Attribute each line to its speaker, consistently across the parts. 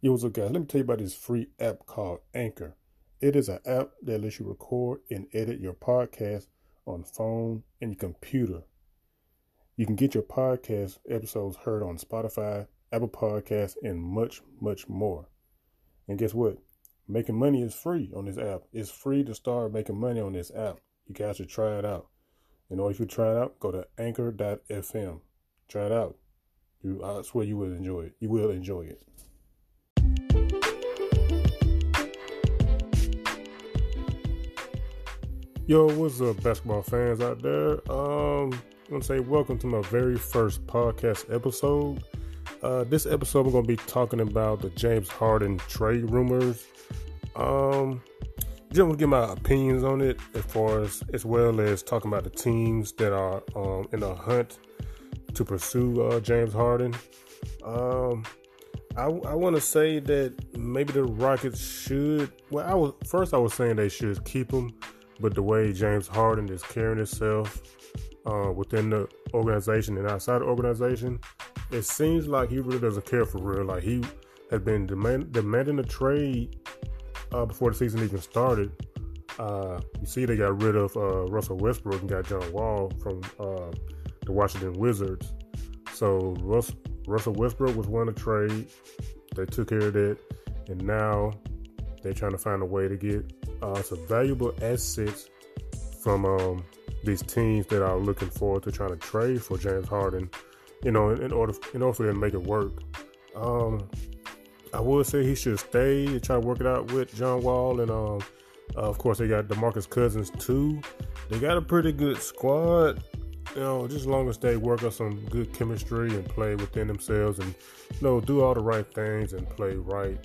Speaker 1: Yo, what's up, guys? Let me tell you about this free app called Anchor. It is an app that lets you record and edit your podcast on phone and your computer. You can get your podcast episodes heard on Spotify, Apple Podcasts, and much, much more. And guess what? Making money is free on this app. It's free to start making money on this app. You guys should try it out. In order to try it out, go to anchor.fm. Try it out. You, I swear you will enjoy it. You will enjoy it. Yo, what's up, basketball fans out there? Um, I'm gonna say welcome to my very first podcast episode. Uh, this episode, I'm gonna be talking about the James Harden trade rumors. Um, just want to get my opinions on it, as far as as well as talking about the teams that are um, in a hunt to pursue uh, James Harden. Um, I, I want to say that maybe the Rockets should. Well, I was first I was saying they should keep him but the way James Harden is carrying himself uh, within the organization and outside the organization, it seems like he really doesn't care for real. Like he has been demand, demanding a trade uh, before the season even started. Uh, you see, they got rid of uh, Russell Westbrook and got John Wall from uh, the Washington Wizards. So Russ, Russell Westbrook was one to trade. They took care of that, and now they're trying to find a way to get uh, some valuable assets from um, these teams that are looking forward to trying to trade for James Harden. You know, in, in order in order for them to make it work. Um, I would say he should stay and try to work it out with John Wall, and um, uh, of course they got Demarcus Cousins too. They got a pretty good squad. You know, just as long as they work on some good chemistry and play within themselves, and you know, do all the right things and play right.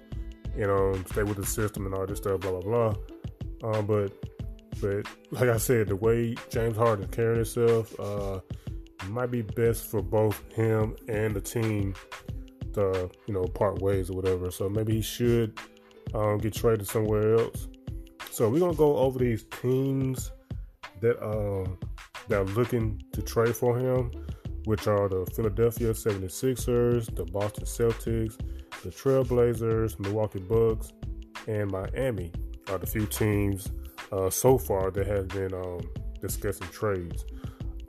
Speaker 1: You know, stay with the system and all this stuff. Blah blah blah. Um, but but like I said, the way James Harden carrying himself uh, might be best for both him and the team to you know part ways or whatever. So maybe he should um, get traded somewhere else. So we're gonna go over these teams that um, that are looking to trade for him, which are the Philadelphia 76ers, the Boston Celtics, the Trailblazers, Milwaukee Bucks, and Miami are the few teams uh, so far that have been um, discussing trades.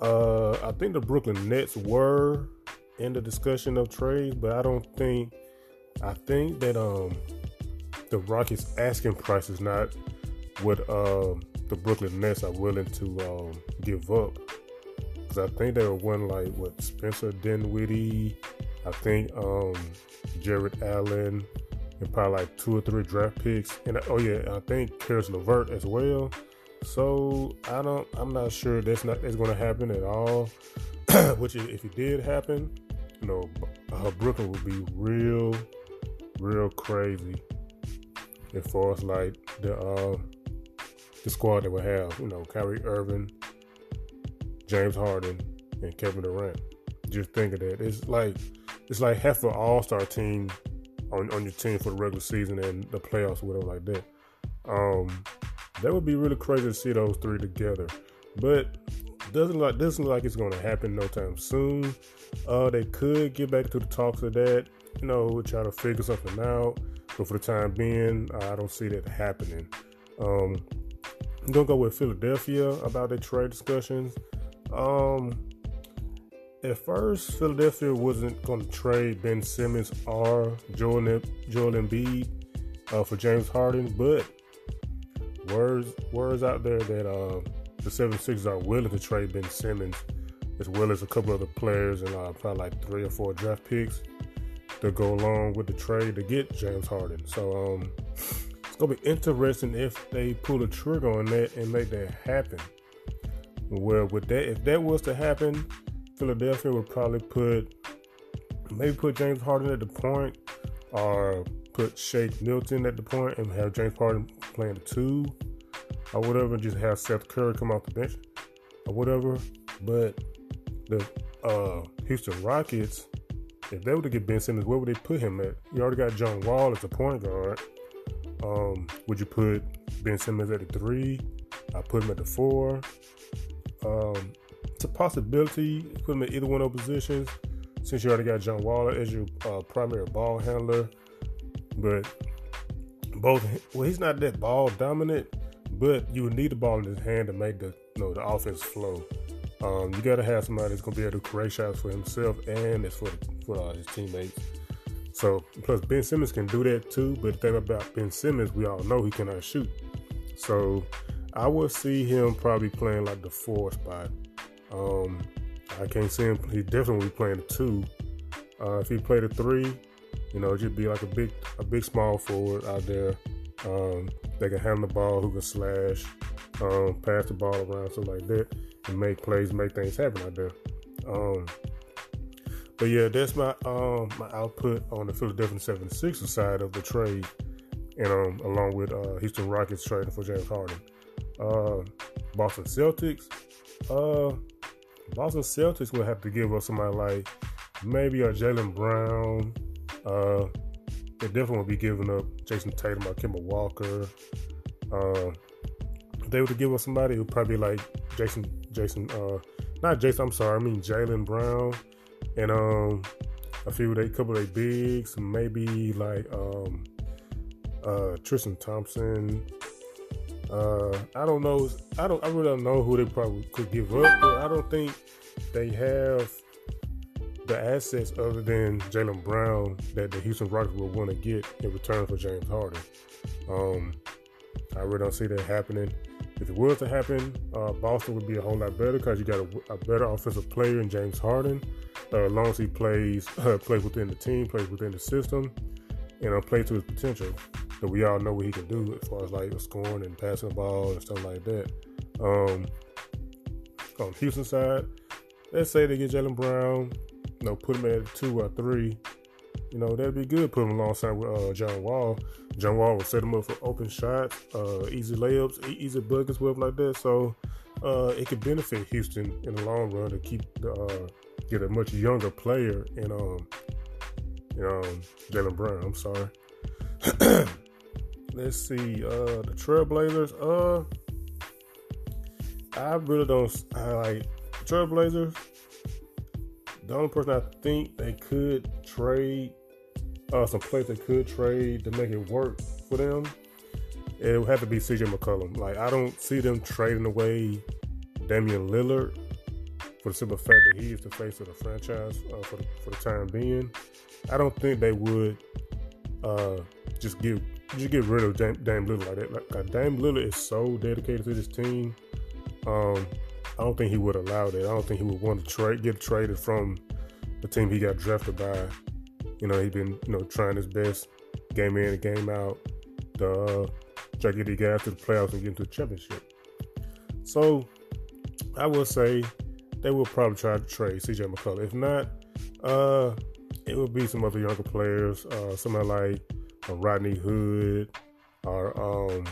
Speaker 1: Uh, I think the Brooklyn Nets were in the discussion of trades, but I don't think. I think that um, the Rockets' asking price is not what uh, the Brooklyn Nets are willing to um, give up. Because I think they were one like what Spencer Dinwiddie, I think um, Jarrett Allen, and probably like two or three draft picks. And oh yeah, I think Caris LeVert as well. So I don't, I'm not sure that's not that's going to happen at all. Which if it did happen, you know, uh, Brooklyn would be real, real crazy as far as like the uh, the squad that would have, you know, Kyrie Irving, James Harden, and Kevin Durant. Just think of that. It's like it's like half an All Star team on, on your team for the regular season and the playoffs, or whatever like that. Um, that would be really crazy to see those three together. But doesn't like doesn't like it's going to happen no time soon. Uh, they could get back to the talks of that. You know, try to figure something out. But for the time being, I don't see that happening. Um, I'm gonna go with Philadelphia about their trade discussions. Um, at first, Philadelphia wasn't going to trade Ben Simmons or Joel, Joel Embiid uh, for James Harden, but words words out there that uh, the 76ers are willing to trade Ben Simmons as well as a couple other players and uh, probably like three or four draft picks to go along with the trade to get James Harden. So um, it's gonna be interesting if they pull the trigger on that and make that happen. Well, with that, if that was to happen, Philadelphia would probably put maybe put James Harden at the point or put Shake Milton at the point and have James Harden playing the two or whatever, and just have Seth Curry come off the bench or whatever. But the uh, Houston Rockets, if they were to get Ben Simmons, where would they put him at? You already got John Wall as a point guard. Um, would you put Ben Simmons at the three? I put him at the four. Um, a possibility. Put him in either one of those positions. Since you already got John Waller as your uh, primary ball handler, but both well, he's not that ball dominant, but you would need the ball in his hand to make the you know the offense flow. Um, you got to have somebody that's going to be able to create shots for himself and it's for for uh, his teammates. So plus Ben Simmons can do that too. But the thing about Ben Simmons, we all know he cannot shoot. So I would see him probably playing like the four spot. Um, I can't see him. He definitely playing a two. Uh, if he played a three, you know, it'd just be like a big, a big small forward out there. Um, they can handle the ball, who can slash, um, pass the ball around, something like that, and make plays, make things happen out there. Um, but yeah, that's my um, my output on the Philadelphia 76ers side of the trade, and um, along with uh, Houston Rockets trading for James Harden. Uh, Boston Celtics, uh, Boston Celtics will have to give us somebody like maybe a Jaylen Brown. Uh, they definitely will be giving up Jayson Tatum or Kemba Walker. Uh, they would give us somebody who probably like Jason, Jason, uh, not Jason. I'm sorry, I mean Jaylen Brown, and um, a few of they couple of bigs, maybe like um, uh, Tristan Thompson. Uh, I don't know. I don't. I really don't know who they probably could give up, but I don't think they have the assets other than Jaylen Brown that the Houston Rockets would want to get in return for James Harden. Um, I really don't see that happening. If it was to happen, uh, Boston would be a whole lot better because you got a, a, better offensive player in James Harden. Uh, as long as he plays uh, plays within the team, plays within the system, and uh, plays to his potential. So we all know what he can do as far as like scoring and passing the ball and stuff like that. Um, on Houston side, let's say they get Jaylen Brown, you know, put him at two or three. You know, that'd be good. Put him alongside with uh, John Wall. John Wall will set him up for open shots, uh, easy layups, easy buckets, whatever like that. So uh, it could benefit Houston in the long run to keep the, uh, get a much younger player in um, you know, Jaylen Brown. I'm sorry. Let's see. Uh, the Trailblazers. Uh, I really don't. I like Trailblazers. The only person I think they could trade, uh, some players they could trade to make it work for them, it would have to be CJ McCollum. Like I don't see them trading away Damian Lillard for the simple fact that he is the face of the franchise uh, for the, for the time being. I don't think they would uh, just give just get rid of Dame, Lillard like that. Like, Dame Lillard is so dedicated to this team. Um, I don't think he would allow that. I don't think he would want to trade get traded from the team he got drafted by. You know, he's been you know trying his best game in and game out uh, try to get the guys to the playoffs and get into the championship. So I will say they will probably try to trade CJ McCollum. If not, uh, it would be some other younger players, uh, somebody like uh, Rodney Hood or um,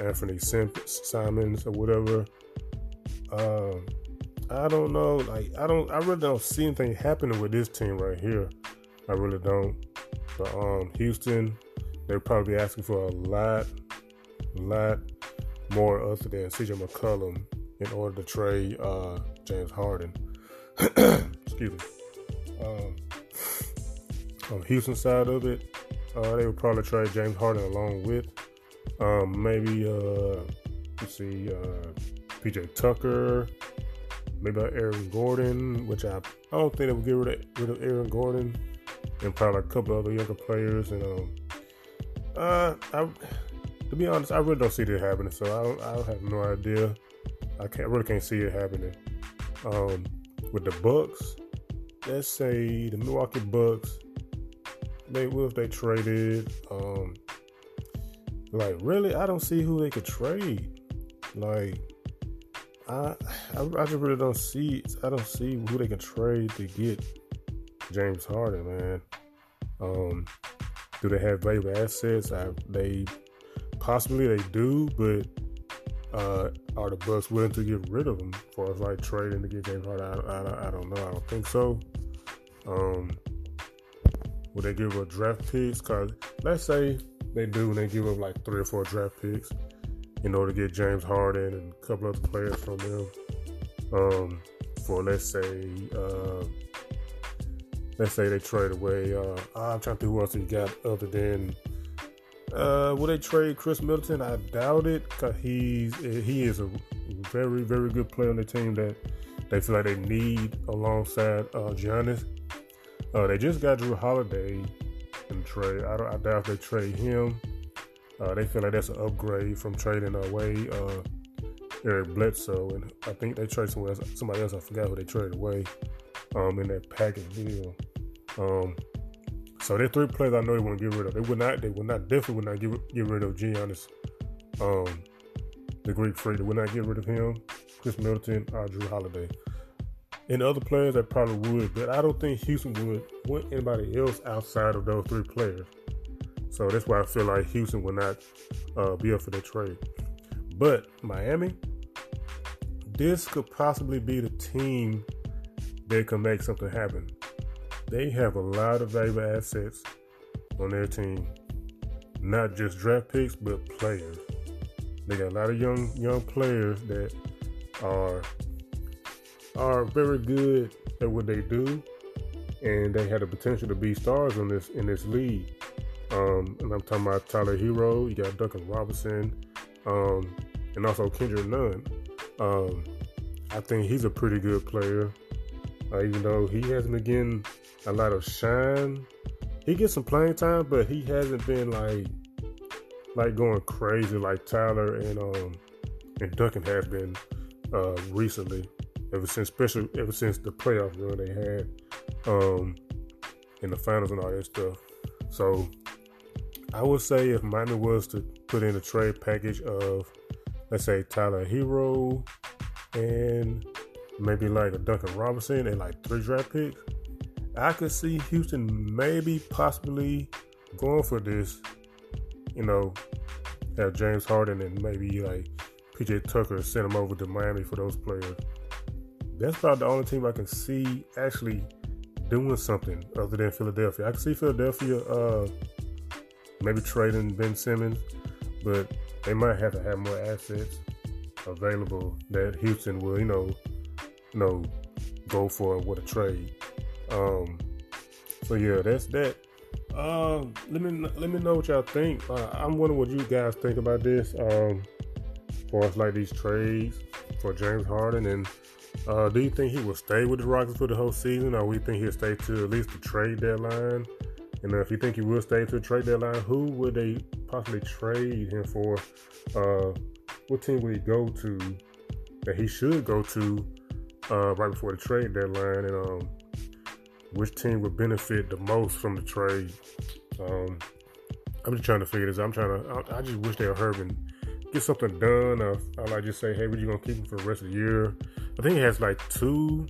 Speaker 1: Anthony Simons or whatever. Um, I don't know. Like I don't. I really don't see anything happening with this team right here. I really don't. But um, Houston, they're probably asking for a lot, lot more other than CJ McCollum in order to trade uh, James Harden. Excuse me. Um, on the Houston side of it, uh, they would probably trade James Harden along with um, maybe uh, let's see uh, PJ Tucker, maybe Aaron Gordon, which I, I don't think they would get rid of, rid of Aaron Gordon, and probably a couple other younger players. And um, uh, I, to be honest, I really don't see that happening. So I don't, I have no idea. I can't really can't see it happening. Um, with the Bucks, let's say the Milwaukee Bucks, they what if they traded? Um, like really, I don't see who they could trade. Like I, I, I just really don't see. I don't see who they can trade to get James Harden, man. Um, do they have valuable assets? I, they possibly they do, but uh, are the Bucks willing to get rid of them for us like trading to get James Harden? I, I, I don't know. I don't think so. Um, would they give up draft picks? Cause let's say they do, and they give up like three or four draft picks in order to get James Harden and a couple other players from them. Um, for let's say, uh, let's say they trade away. Uh, I'm trying to think who else you got other than Uh, will they trade Khris Middleton? I doubt it. Cause he's he is a very very good player on the team that they feel like they need alongside uh, Giannis. Uh, they just got Jrue Holiday the trade. I, I doubt they trade him. Uh, they feel like that's an upgrade from trading away uh, Eric Bledsoe, and I think they traded else, somebody else. I forgot who they traded away um, in that package deal. Um, so they're three players I know they want to get rid of. They would not. They would not. Definitely would not get, get rid of Giannis, um, the Greek freak. They would not get rid of him. Khris Middleton, or Jrue Holiday, and other players that probably would. But I don't think Houston would want anybody else outside of those three players. So that's why I feel like Houston will not uh, be up for that trade. But Miami, this could possibly be the team that can make something happen they have a lot of valuable assets on their team. Not just draft picks, but players. They got a lot of young young players that are are very good at what they do, and they have the potential to be stars in this in this league. Um, and I'm talking about Tyler Herro, You got Duncan Robinson, um, and also Kendrick Nunn. Um, I think he's a pretty good player, uh, even though he hasn't been getting a lot of shine. He gets some playing time, but he hasn't been like like going crazy like Tyler and um and Duncan has been uh recently. Ever since especially ever since the playoff run they had um in the finals and all that stuff. So I would say if Miami was to put in a trade package of let's say Tyler Herro and maybe like a Duncan Robinson and like three draft picks, I could see Houston maybe possibly going for this. You know, have James Harden and maybe like PJ Tucker send them over to Miami for those players. That's about the only team I can see actually doing something other than Philadelphia. I can see Philadelphia uh, maybe trading Ben Simmons, but they might have to have more assets available that Houston will, you know, you know, go for with a trade. Um, so yeah, that's that. Uh, let me let me know what y'all think. Uh, I'm wondering what you guys think about this. Um, like these trades for James Harden, and uh, do you think he will stay with the Rockets for the whole season, or we think he'll stay to at least the trade deadline? And if you think he will stay to the trade deadline, who would they possibly trade him for? Uh, what team would he go to that he should go to uh, right before the trade deadline? And um, which team would benefit the most from the trade. Um, I'm just trying to figure this. out. I'm trying to. I, I just wish they were hurt and get something done. Or, I like just say, hey, we're just gonna keep him for the rest of the year. I think he has like two,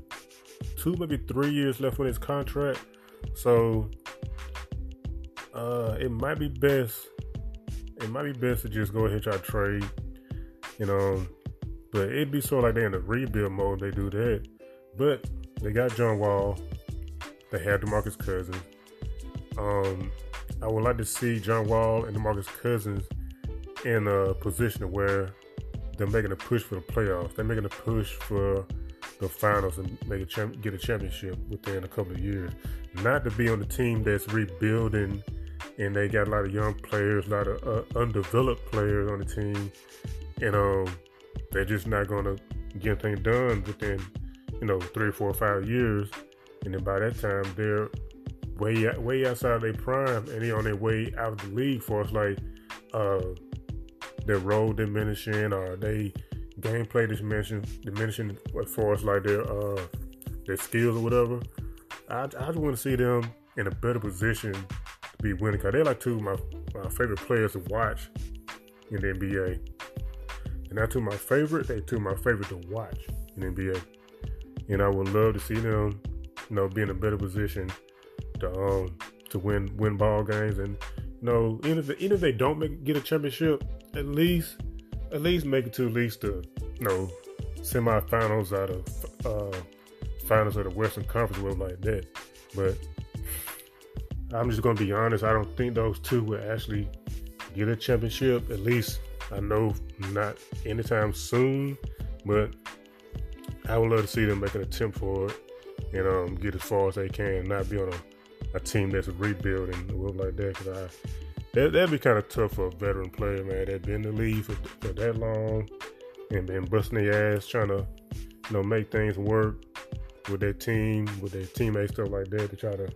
Speaker 1: two maybe three years left on his contract. So uh, it might be best. It might be best to just go ahead try to trade. You know, but it'd be sort of like they're in a rebuild mode. They do that, but they got John Wall. They have DeMarcus Cousins. Um, I would like to see John Wall and DeMarcus Cousins in a position where they're making a push for the playoffs. They're making a push for the finals and make a champ- get a championship within a couple of years. Not to be on the team that's rebuilding and they got a lot of young players, a lot of uh, undeveloped players on the team, and um, they're just not going to get things done within, you know, three, four, five years and then by that time they're way way outside their prime, and they're on their way out of the league for us. Like uh, their role diminishing, or they gameplay diminishing, diminishing as far as like their uh, their skills or whatever. I, I just want to see them in a better position to be winning because they're like two of my, my favorite players to watch in the NBA. And not two of my favorite, they two of my favorite to watch in the NBA. And I would love to see them you know, be in a better position to um to win win ball games and you know even if even if they don't make get a championship, at least at least make it to at least the you know semifinals out of uh finals of the Western Conference or like that. But I'm just gonna be honest, I don't think those two will actually get a championship. At least I know not anytime soon, but I would love to see them make an attempt for it and um, get as far as they can, not be on a, a team that's rebuilding or like that. Because that that'd be kind of tough for a veteran player, man. That been in the league for, for that long and been busting their ass trying to, you know, make things work with their team, with their teammates, stuff like that, to try to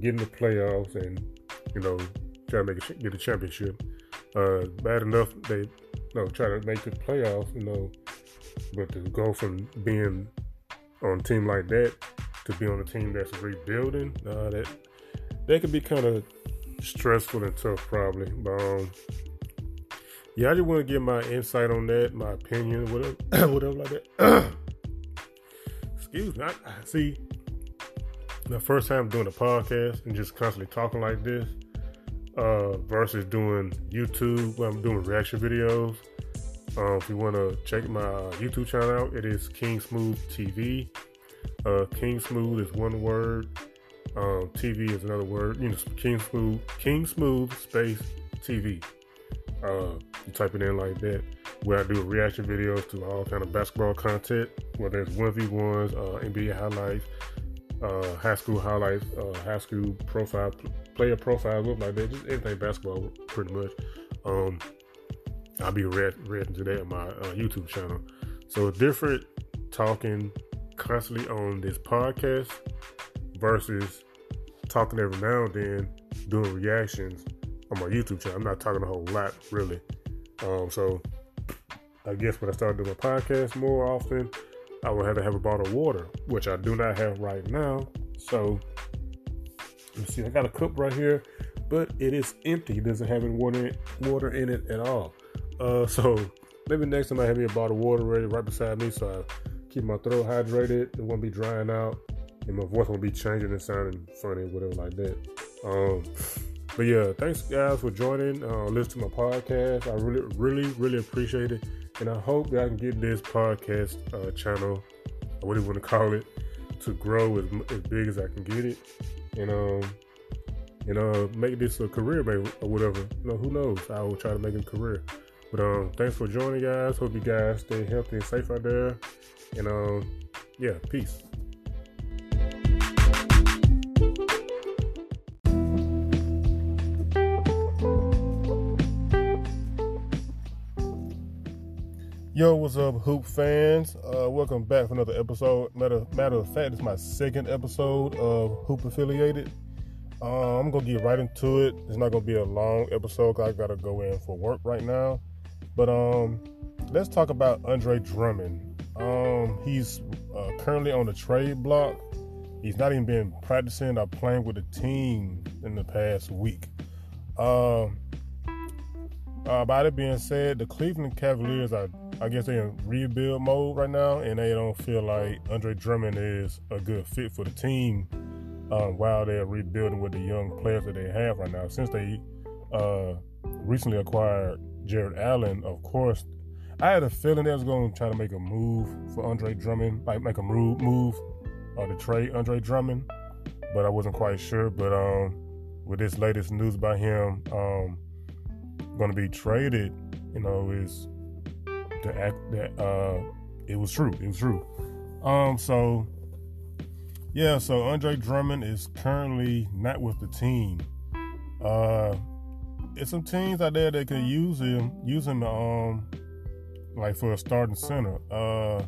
Speaker 1: get in the playoffs and, you know, try to make a, get a championship. Uh, bad enough they, you know, try to make the playoffs, you know, but to go from being on a team like that to be on a team that's rebuilding, uh, that that could be kind of stressful and tough, probably. But um, yeah, I just want to give my insight on that, my opinion, whatever, whatever like that. Excuse me. I, see, the first time doing a podcast and just constantly talking like this, uh, versus doing YouTube where I'm doing reaction videos. Um, if you want to check my YouTube channel out, it is King Smooth TV. Uh, King Smooth is one word. Um, TV is another word. You know, King Smooth, King Smooth space TV. Uh, you type it in like that. Where I do reaction videos to all kind of basketball content, whether it's one v ones, uh, NBA highlights, uh, high school highlights, uh, high school profile, player profiles, look like that. Just anything basketball, pretty much. Um, I'll be reacting to that on my uh, YouTube channel. So different talking constantly on this podcast versus talking every now and then, doing reactions on my YouTube channel. I'm not talking a whole lot, really. Um, so I guess when I start doing my podcast more often, I will have to have a bottle of water, which I do not have right now. So see, I got a cup right here, but it is empty. It doesn't have any water, water in it at all. Uh, so maybe next time I have me a bottle of water ready right beside me, so I keep my throat hydrated. It won't be drying out and my voice won't be changing and sounding funny, whatever like that. Um, but yeah, thanks guys for joining. Uh, listen to my podcast. I really, really, really appreciate it, and I hope that I can get this podcast uh, channel, do you want to call it, to grow as, as big as I can get it, and um, you know, make this a career, maybe or whatever. You know, who knows? I will try to make it a career. But um, thanks for joining, guys. Hope you guys stay healthy and safe out there. And um, yeah, peace. Yo, what's up, Hoop fans? Uh, welcome back for another episode. Matter, matter of fact, it's my second episode of Hoop Affiliated. Uh, I'm gonna get right into it. It's not gonna be a long episode. Because I gotta go in for work right now. But um, let's talk about Andre Drummond. Um, he's uh, currently on the trade block. He's not even been practicing or playing with the team in the past week. Um, uh, by that being said, the Cleveland Cavaliers are I guess they're in rebuild mode right now, and they don't feel like Andre Drummond is a good fit for the team um, while they're rebuilding with the young players that they have right now. Since they uh, recently acquired Jarrett Allen, of course, I had a feeling they was going to try to make a move for Andre Drummond, like make a move, move uh, to trade Andre Drummond, but I wasn't quite sure. But um, with this latest news about him um, going to be traded, you know, is the act that uh it was true. It was true. Um so yeah, so Andre Drummond is currently not with the team. Uh it's some teams out there that could use him use him um like for a starting center. Uh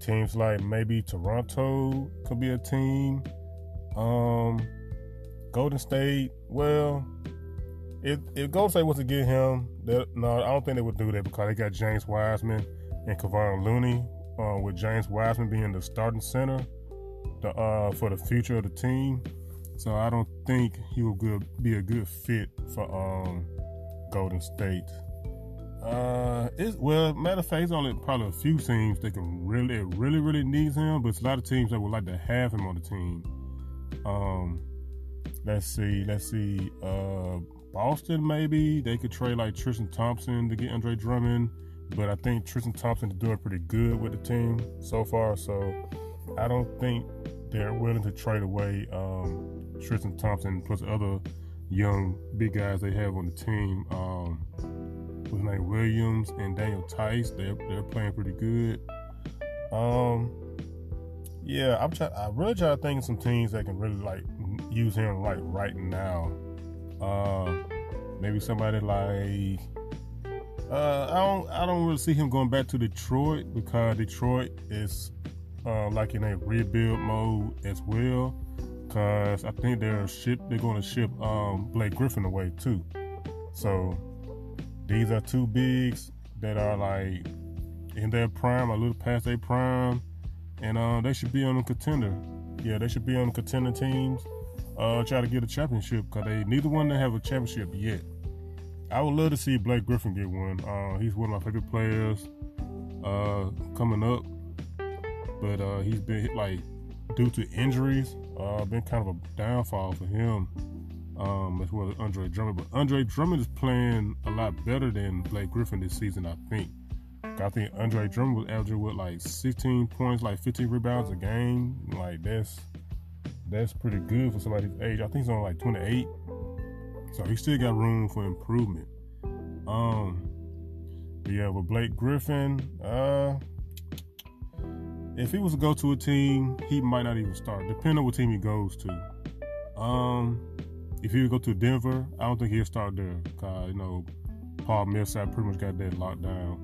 Speaker 1: teams like maybe Toronto could be a team. Um Golden State, well, if, if Golden State was to get him, no, I don't think they would do that because they got James Wiseman and Kevon Looney, uh, with James Wiseman being the starting center the, uh, for the future of the team. So I don't think he will good, be a good fit for um, Golden State. Uh, it's well, matter of fact, it's only probably a few teams that can really, really, really needs him, but it's a lot of teams that would like to have him on the team. Um, let's see, let's see. Uh, Boston, maybe they could trade like Tristan Thompson to get Andre Drummond, but I think Tristan Thompson is doing pretty good with the team so far. So I don't think they're willing to trade away um, Tristan Thompson plus other young big guys they have on the team. Um, whose name Williams and Daniel Theis, They're they're playing pretty good. Um, yeah, I'm trying. I really try to think of some teams that can really like use him like right now. Uh, Maybe somebody like uh, I don't I don't really see him going back to Detroit because Detroit is uh, like in a rebuild mode as well. Cause I think they're ship they're going to ship um, Blake Griffin away too. So these are two bigs that are like in their prime, a little past their prime, and uh, they should be on a contender. Yeah, they should be on the contender teams. Uh, try to get a championship because they neither one they have a championship yet. I would love to see Blake Griffin get one. Uh, he's one of my favorite players uh, coming up, but uh, he's been like due to injuries, uh, been kind of a downfall for him. Um, as well as Andre Drummond, but Andre Drummond is playing a lot better than Blake Griffin this season. I think. I think Andre Drummond was averaging with like 16 points, like 15 rebounds a game. Like that's that's pretty good for somebody's age. I think he's only like 28. So he still got room for improvement. Um, yeah, with Blake Griffin, uh, if he was to go to a team, he might not even start, depending on what team he goes to. Um, if he would go to Denver, I don't think he'll start there, cause you know Paul Millsap pretty much got that locked down.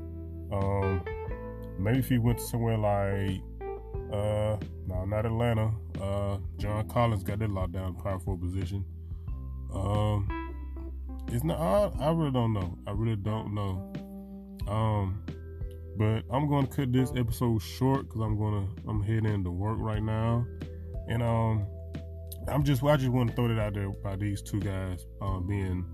Speaker 1: Um, maybe if he went to somewhere like, uh, no, not Atlanta. Uh, John Collins got that locked down, power forward position. Um, it's not. I, I really don't know. I really don't know. Um, but I'm going to cut this episode short because I'm going to. I'm heading to work right now, and um, I'm just. I just want to throw it out there by these two guys uh, being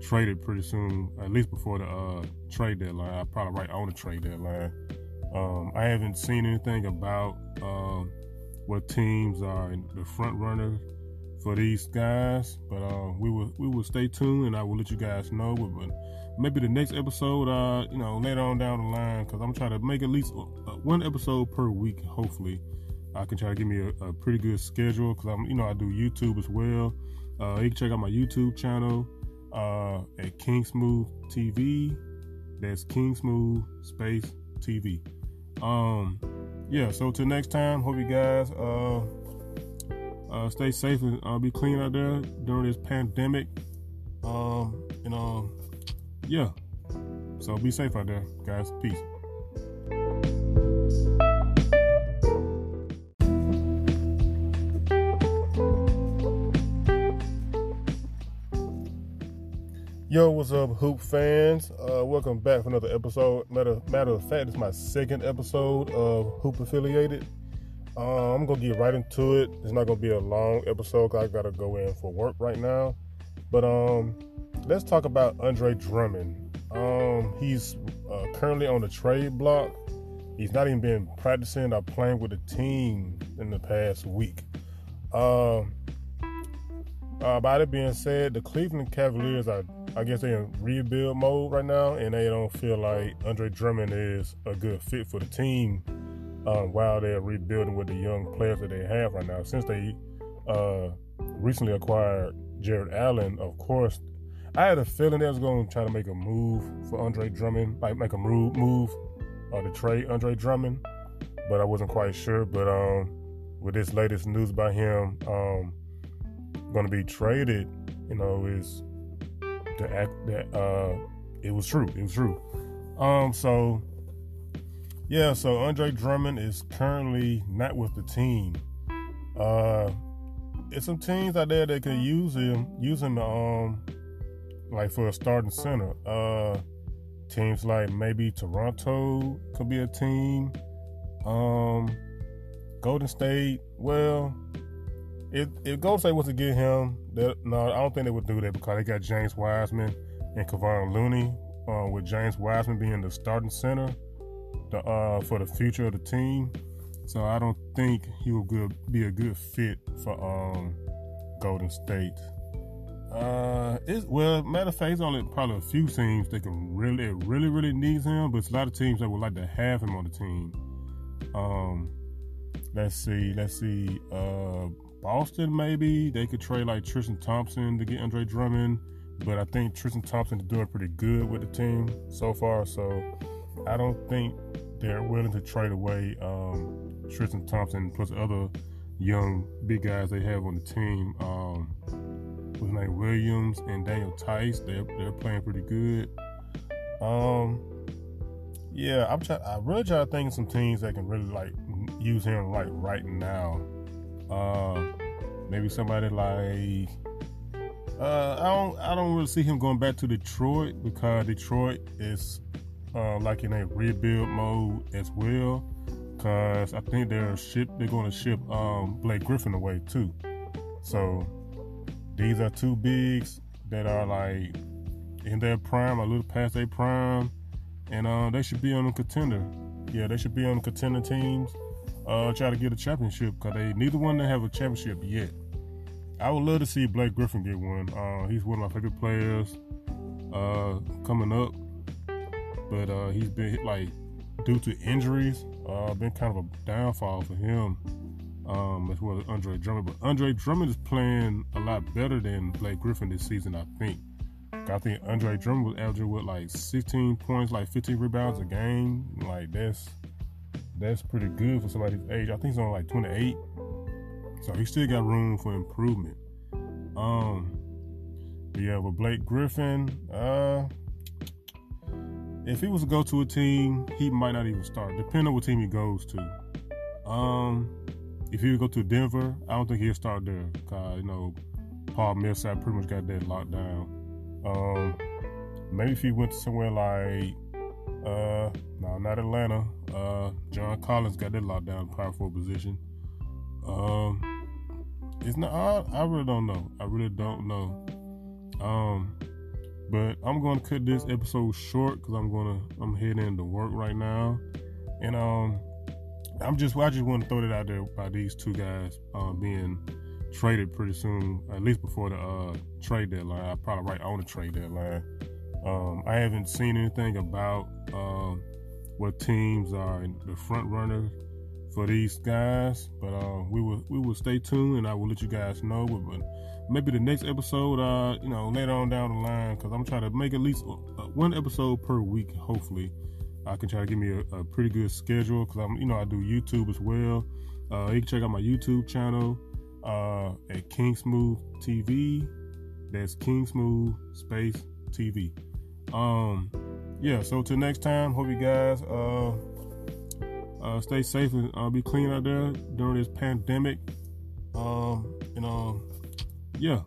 Speaker 1: traded pretty soon, at least before the uh, trade deadline. I probably right on the trade deadline. Um, I haven't seen anything about uh, what teams are the front runners for these guys. But uh, we will we will stay tuned, and I will let you guys know. But, but maybe the next episode, uh, you know, later on down the line, because I'm trying to make at least uh, one episode per week. Hopefully, I can try to give me a, a pretty good schedule because I'm, you know, I do YouTube as well. Uh, you can check out my YouTube channel uh, at King Smooth TV. That's King Smooth Space TV. Um, yeah. So till next time, hope you guys uh uh, stay safe and uh, be clean out there during this pandemic. Um, and um, yeah. So be safe out there, guys. Peace. Yo, what's up, Hoop fans? Uh, welcome back for another episode. Matter, matter of fact, it's my second episode of Hoop Affiliated. Uh, I'm gonna get right into it. It's not gonna be a long episode because I gotta go in for work right now. But um, let's talk about Andre Drummond. Um, he's uh, currently on the trade block. He's not even been practicing or playing with the team in the past week. Um, uh, that being said, the Cleveland Cavaliers are, I guess, they're in rebuild mode right now, and they don't feel like Andre Drummond is a good fit for the team um, while they're rebuilding with the young players that they have right now. Since they uh, recently acquired Jarrett Allen, of course, I had a feeling they was going to try to make a move for Andre Drummond, like make a move, move uh, to trade Andre Drummond, but I wasn't quite sure. But um, with this latest news about him um, going to be traded, you know, is the act that uh, it was true. It was true. Um, so yeah, so Andre Drummond is currently not with the team. Uh, it's some teams out there that could use him, using the um, like for a starting center. Uh, teams like maybe Toronto could be a team. Um, Golden State, well, if, if Golden State was to get him, that, no, I don't think they would do that because they got James Wiseman and Kevon Looney. Uh, with James Wiseman being the starting center, the uh, for the future of the team. So I don't think he will good, be a good fit for um, Golden State. Uh, it's, well, matter of fact, it's only probably a few teams that can really, really, really needs him, but it's a lot of teams that would like to have him on the team. Um, let's see, let's see. Uh, Boston maybe they could trade like Tristan Thompson to get Andre Drummond, but I think Tristan Thompson is doing pretty good with the team so far. So I don't think they're willing to trade away um, Tristan Thompson plus other young big guys they have on the team. Um, what's name Williams and Daniel Theis. They're they're playing pretty good. Um, yeah, I'm trying. I really try to think of some teams that can really like use him like right now. Uh, maybe somebody like. Uh, I don't. I don't really see him going back to Detroit because Detroit is uh, like in a rebuild mode as well. Cause I think they're ship. They're going to ship um, Blake Griffin away too. So these are two bigs that are like in their prime, a little past their prime, and uh, they should be on a contender. Yeah, they should be on the contender teams. Uh, try to get a championship because they neither one they have a championship yet. I would love to see Blake Griffin get one. Uh, he's one of my favorite players uh, coming up, but uh, he's been like due to injuries, uh, been kind of a downfall for him um, as well as Andre Drummond. But Andre Drummond is playing a lot better than Blake Griffin this season, I think. I think Andre Drummond was averaging with like 16 points, like 15 rebounds a game. Like that's that's pretty good for somebody's age. I think he's only like 28, so he still got room for improvement. Um, yeah, with Blake Griffin, uh, if he was to go to a team, he might not even start, depending on what team he goes to. Um, if he would go to Denver, I don't think he'll start there. Cause you know, Paul Millsap pretty much got that locked down. Um, maybe if he went to somewhere like, uh, no, not Atlanta. Uh, John Collins got that locked down, power forward position. Um, it's not. I, I really don't know. I really don't know. Um, but I'm going to cut this episode short because I'm going to. I'm heading to work right now, and um, I'm just I just want to throw that out there by these two guys uh, being traded pretty soon, at least before the uh, trade deadline. I probably right on the trade deadline. Um, I haven't seen anything about uh, what teams are the front runners for these guys, but uh, we will we will stay tuned and I will let you guys know. But, maybe the next episode, uh, you know, later on down the line, because I'm trying to make at least uh, one episode per week, hopefully. I can try to give me a, a pretty good schedule because I'm, you know, I do YouTube as well. Uh, you can check out my YouTube channel uh, at King Smooth TV. That's King Smooth Space TV. Um, yeah. So till next time, hope you guys uh, uh stay safe and uh, be clean out there during this pandemic. Um, and um, yeah.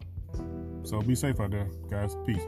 Speaker 1: So be safe out there, guys. Peace.